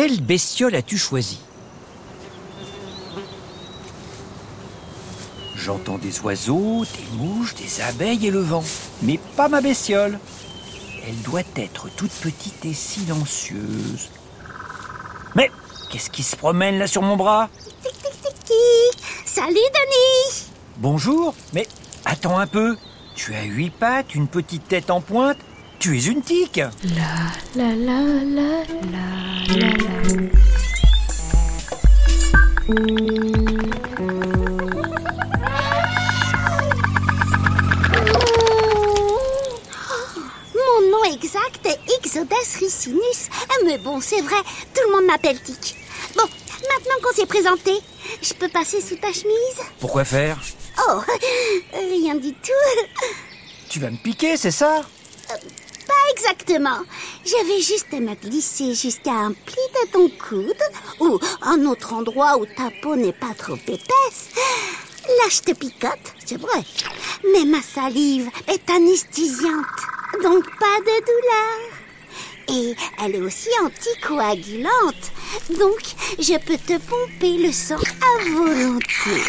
Quelle bestiole as-tu choisi J'entends des oiseaux, des mouches, des abeilles et le vent, mais pas ma bestiole. Elle doit être toute petite et silencieuse. Mais qu'est-ce qui se promène là sur mon bras? Tic, tic, tic, tic. Salut, Denis Bonjour, mais attends un peu. Tu as huit pattes, une petite tête en pointe. Tu es une tique. La la la la la la la. Mon nom exact est Ixodes ricinus. Mais bon, c'est vrai, tout le monde m'appelle Tic. Bon, maintenant qu'on s'est présenté, je peux passer sous ta chemise? Pourquoi faire? Oh, rien du tout. Tu vas me piquer, c'est ça? Pas exactement. Je vais juste me glisser jusqu'à un pli de ton coude ou un autre endroit où ta peau n'est pas trop épaisse. Là, je te picote, c'est vrai. Mais ma salive est anesthésiante, donc pas de douleur. Et elle est aussi anticoagulante, donc je peux te pomper le sang à volonté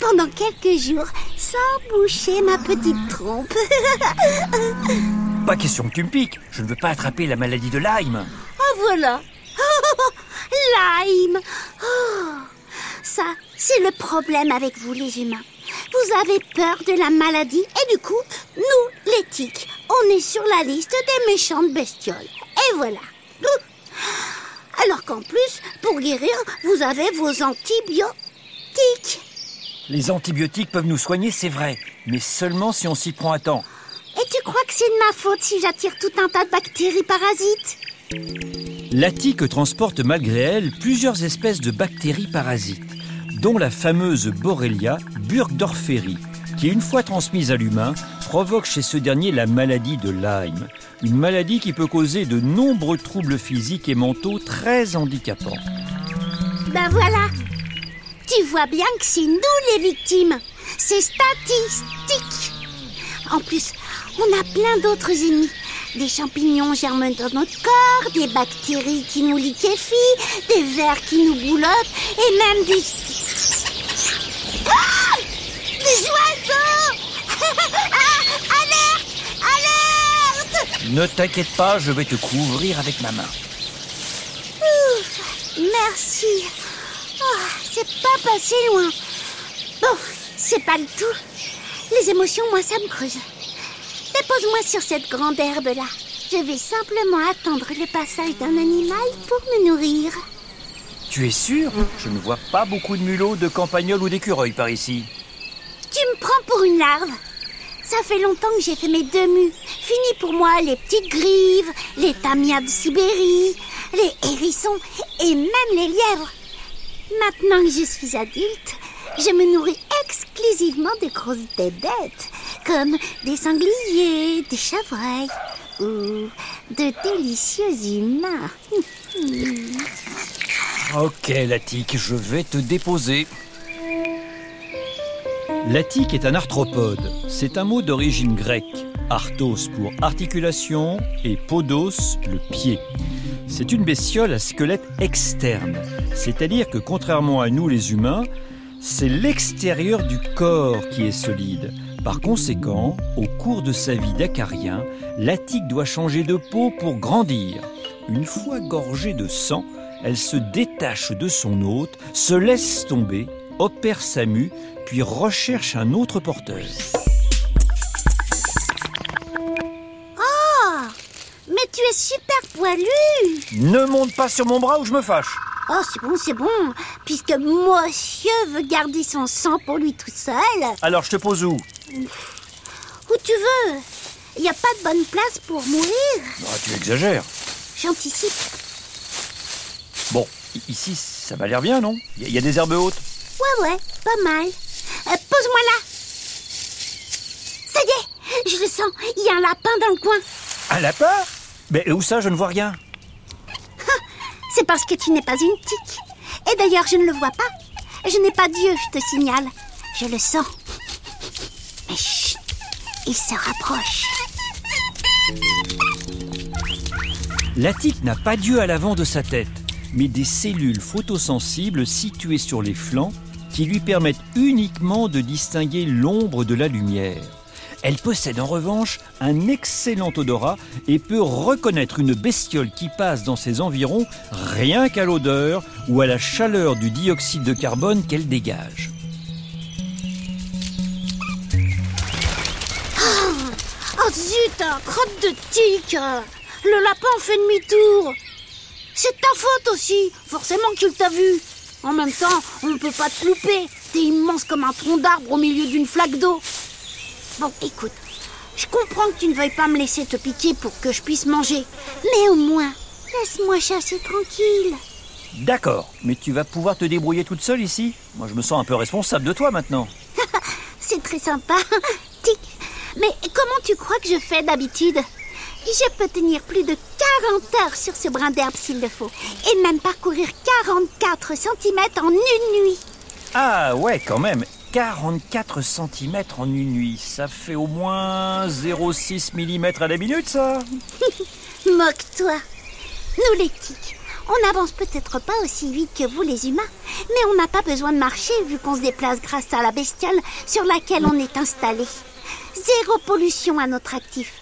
pendant quelques jours sans boucher ma petite trompe. Pas question que tu me piques. Je ne veux pas attraper la maladie de Lyme. Ah voilà Lyme Oh, Ça, c'est le problème avec vous les humains. Vous avez peur de la maladie et du coup, nous, les tiques, on est sur la liste des méchantes bestioles. Et voilà. Alors qu'en plus, pour guérir, vous avez vos antibiotiques. Les antibiotiques peuvent nous soigner, c'est vrai, mais seulement si on s'y prend à temps. Tu crois que c'est de ma faute si j'attire tout un tas de bactéries parasites La tique transporte malgré elle plusieurs espèces de bactéries parasites, dont la fameuse Borrelia burgdorferi, qui une fois transmise à l'humain, provoque chez ce dernier la maladie de Lyme, une maladie qui peut causer de nombreux troubles physiques et mentaux très handicapants. Ben voilà. Tu vois bien que c'est nous les victimes. C'est statistique. En plus, on a plein d'autres ennemis. Des champignons germent dans notre corps, des bactéries qui nous liquéfient, des vers qui nous boulottent et même des... Ah Des oiseaux Ah Alerte Alerte Ne t'inquiète pas, je vais te couvrir avec ma main. Ouf, Merci. Oh, c'est pas passé loin. Bon, c'est pas le tout. Les émotions, moi, ça me creuse. Dépose-moi sur cette grande herbe-là. Je vais simplement attendre le passage d'un animal pour me nourrir. Tu es sûr? Je ne vois pas beaucoup de mulots, de campagnols ou d'écureuils par ici. Tu me prends pour une larve Ça fait longtemps que j'ai fait mes deux mues. Fini pour moi les petites grives, les tamias de Sibérie, les hérissons et même les lièvres. Maintenant que je suis adulte, je me nourris exclusivement de grosses bébêtes, comme des sangliers, des chevreuils ou de délicieux humains. Ok, la tique, je vais te déposer. La tique est un arthropode. C'est un mot d'origine grecque. Arthos pour articulation et podos, le pied. C'est une bestiole à squelette externe. C'est-à-dire que contrairement à nous les humains, c'est l'extérieur du corps qui est solide. Par conséquent, au cours de sa vie d'acarien, la tique doit changer de peau pour grandir. Une fois gorgée de sang, elle se détache de son hôte, se laisse tomber, opère sa mue, puis recherche un autre porteur. Oh Mais tu es super poilu Ne monte pas sur mon bras ou je me fâche. Oh, c'est bon, c'est bon, puisque monsieur veut garder son sang pour lui tout seul. Alors je te pose où? Où tu veux Il n'y a pas de bonne place pour mourir. Ah, Tu exagères. J'anticipe. Bon, ici ça m'a l'air bien, non? Il y, a- y a des herbes hautes? Ouais, ouais, pas mal. Euh, Pose-moi là. Ça y est, je le sens. Il y a un lapin dans le coin. Un lapin? Mais où ça? Je ne vois rien. C'est parce que tu n'es pas une tique. Et d'ailleurs, je ne le vois pas. Je n'ai pas Dieu, je te signale. Je le sens. Mais chut, il se rapproche. La tique n'a pas Dieu à l'avant de sa tête. mais des cellules photosensibles situées sur les flancs qui lui permettent uniquement de distinguer l'ombre de la lumière. Elle possède en revanche un excellent odorat et peut reconnaître une bestiole qui passe dans ses environs rien qu'à l'odeur ou à la chaleur du dioxyde de carbone qu'elle dégage. Oh zut, crotte de tic. Le lapin fait demi-tour. C'est ta faute aussi Forcément qu'il t'a vu. En même temps, on ne peut pas te louper. T'es immense comme un tronc d'arbre au milieu d'une flaque d'eau Bon, écoute, je comprends que tu ne veuilles pas me laisser te piquer pour que je puisse manger. Mais au moins, laisse-moi chasser tranquille. D'accord, mais tu vas pouvoir te débrouiller toute seule ici Moi je me sens un peu responsable de toi maintenant. C'est très sympa. Tic. Mais comment tu crois que je fais d'habitude? Je peux tenir plus de 40 heures sur ce brin d'herbe s'il le faut. Et même parcourir 44 cm en une nuit. Ah ouais, quand même. 44 cm en une nuit. Ça fait au moins 0,6 mm à la minute, ça Moque-toi. Nous les tiques, on n'avance peut-être pas aussi vite que vous les humains, mais on n'a pas besoin de marcher vu qu'on se déplace grâce à la bestiole sur laquelle on est installé. Zéro pollution à notre actif.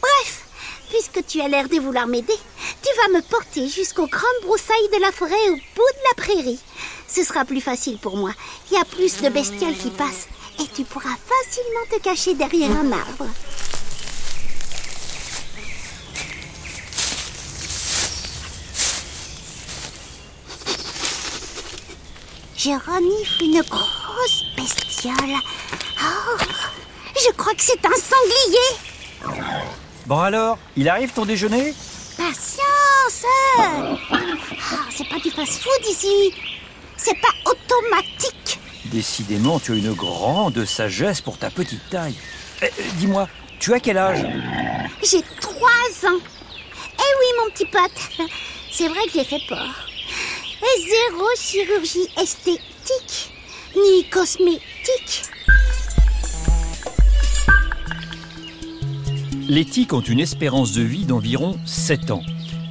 Bref, puisque tu as l'air de vouloir m'aider, tu vas me porter jusqu'aux grandes broussailles de la forêt au bout de la prairie. Ce sera plus facile pour moi. Il y a plus de bestioles qui passent et tu pourras facilement te cacher derrière un arbre. Je renifle une grosse bestiole. Oh, je crois que c'est un sanglier. Bon alors, il arrive ton déjeuner? Patience Ah, C'est pas du fast-food ici. C'est pas automatique. Décidément, tu as une grande sagesse pour ta petite taille. Eh, eh, Dis-moi, tu as quel âge? J'ai trois ans. Eh oui, mon petit pote. C'est vrai que j'ai fait peur. Et zéro chirurgie esthétique, ni cosmétique. Les tiques ont une espérance de vie d'environ 7 ans.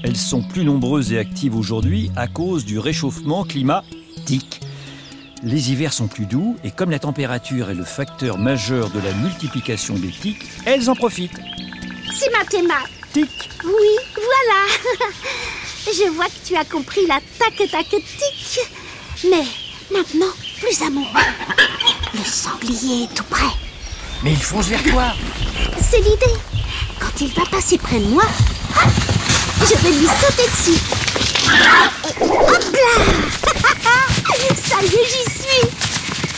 Elles sont plus nombreuses et actives aujourd'hui à cause du réchauffement climatique. Les hivers sont plus doux et comme la température est le facteur majeur de la multiplication des tiques, elles en profitent. C'est ma théma. Tic Oui, voilà. Je vois que tu as compris la tac-tac-tic. Mais maintenant, plus à moi. Le sanglier est tout près. Mais il fonce vers toi C'est l'idée. Quand il va passer près de moi, je vais lui sauter dessus. Hop là Ça j'y suis.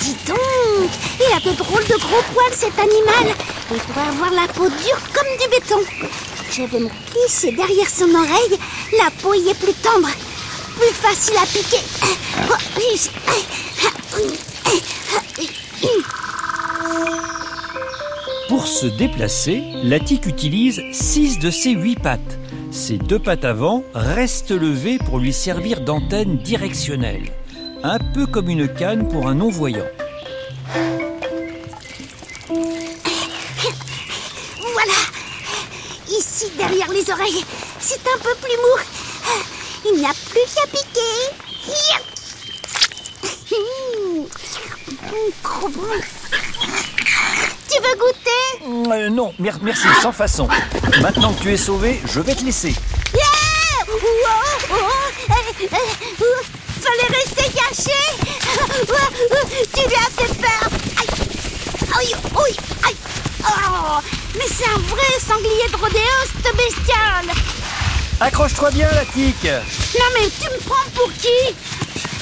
Dis donc, il a de drôles de gros poils cet animal. Il pourrait avoir la peau dure comme du béton. Je vais me glisser derrière son oreille. La peau y est plus tendre, plus facile à piquer. Pour se déplacer, la tique utilise 6 de ses 8 pattes. Ses deux pattes avant restent levées pour lui servir d'antenne directionnelle, un peu comme une canne pour un non-voyant. Voilà. Ici, derrière les oreilles, c'est un peu plus mou. Il n'y a plus qu'à piquer. Trop bon. Tu veux goûter? Euh, non, mer- merci, sans façon. Maintenant que tu es sauvé, je vais te laisser. Yeah! Eh, eh, Fallait rester caché! Tu lui as fait peur! Aïe! Aïe Aïe Aïe! Oh Mais c'est un vrai sanglier de rodéo, cette bestiole! Accroche-toi bien, la tique. Non mais tu me prends pour qui?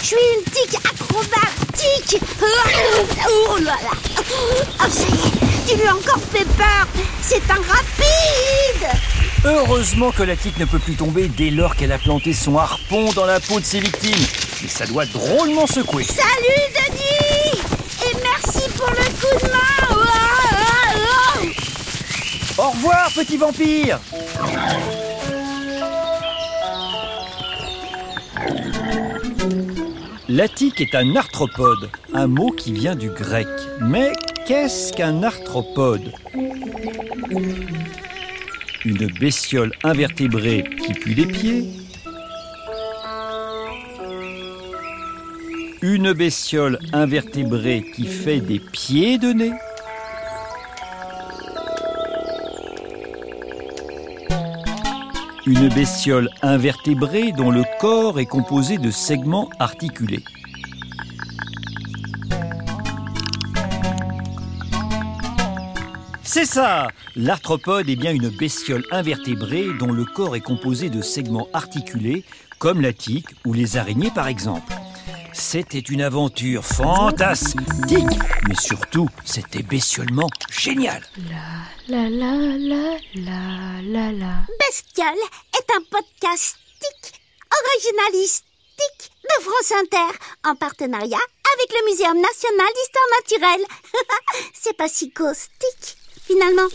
Je suis une tique acrobatique. Oh là là. Oh ça y est, tu lui as encore fait peur C'est un rapide Heureusement que la tique ne peut plus tomber dès lors qu'elle a planté son harpon dans la peau de ses victimes. Mais ça doit drôlement secouer. Salut Denis Et merci pour le coup de main Oh, oh, oh. Au revoir, petit vampire L'attique est un arthropode, un mot qui vient du grec. Mais qu'est-ce qu'un arthropode? Une bestiole invertébrée qui pue des pieds? Une bestiole invertébrée qui fait des pieds de nez? Une bestiole invertébrée dont le corps est composé de segments articulés. C'est ça L'arthropode est bien une bestiole invertébrée dont le corps est composé de segments articulés, comme la tique ou les araignées par exemple. C'était une aventure fantastique, mais surtout, c'était bestiolement génial. La la la la la la la. Bestiole est un podcast tic, originalistique de France Inter, en partenariat avec le Muséum national d'histoire naturelle. C'est pas si caustique, finalement.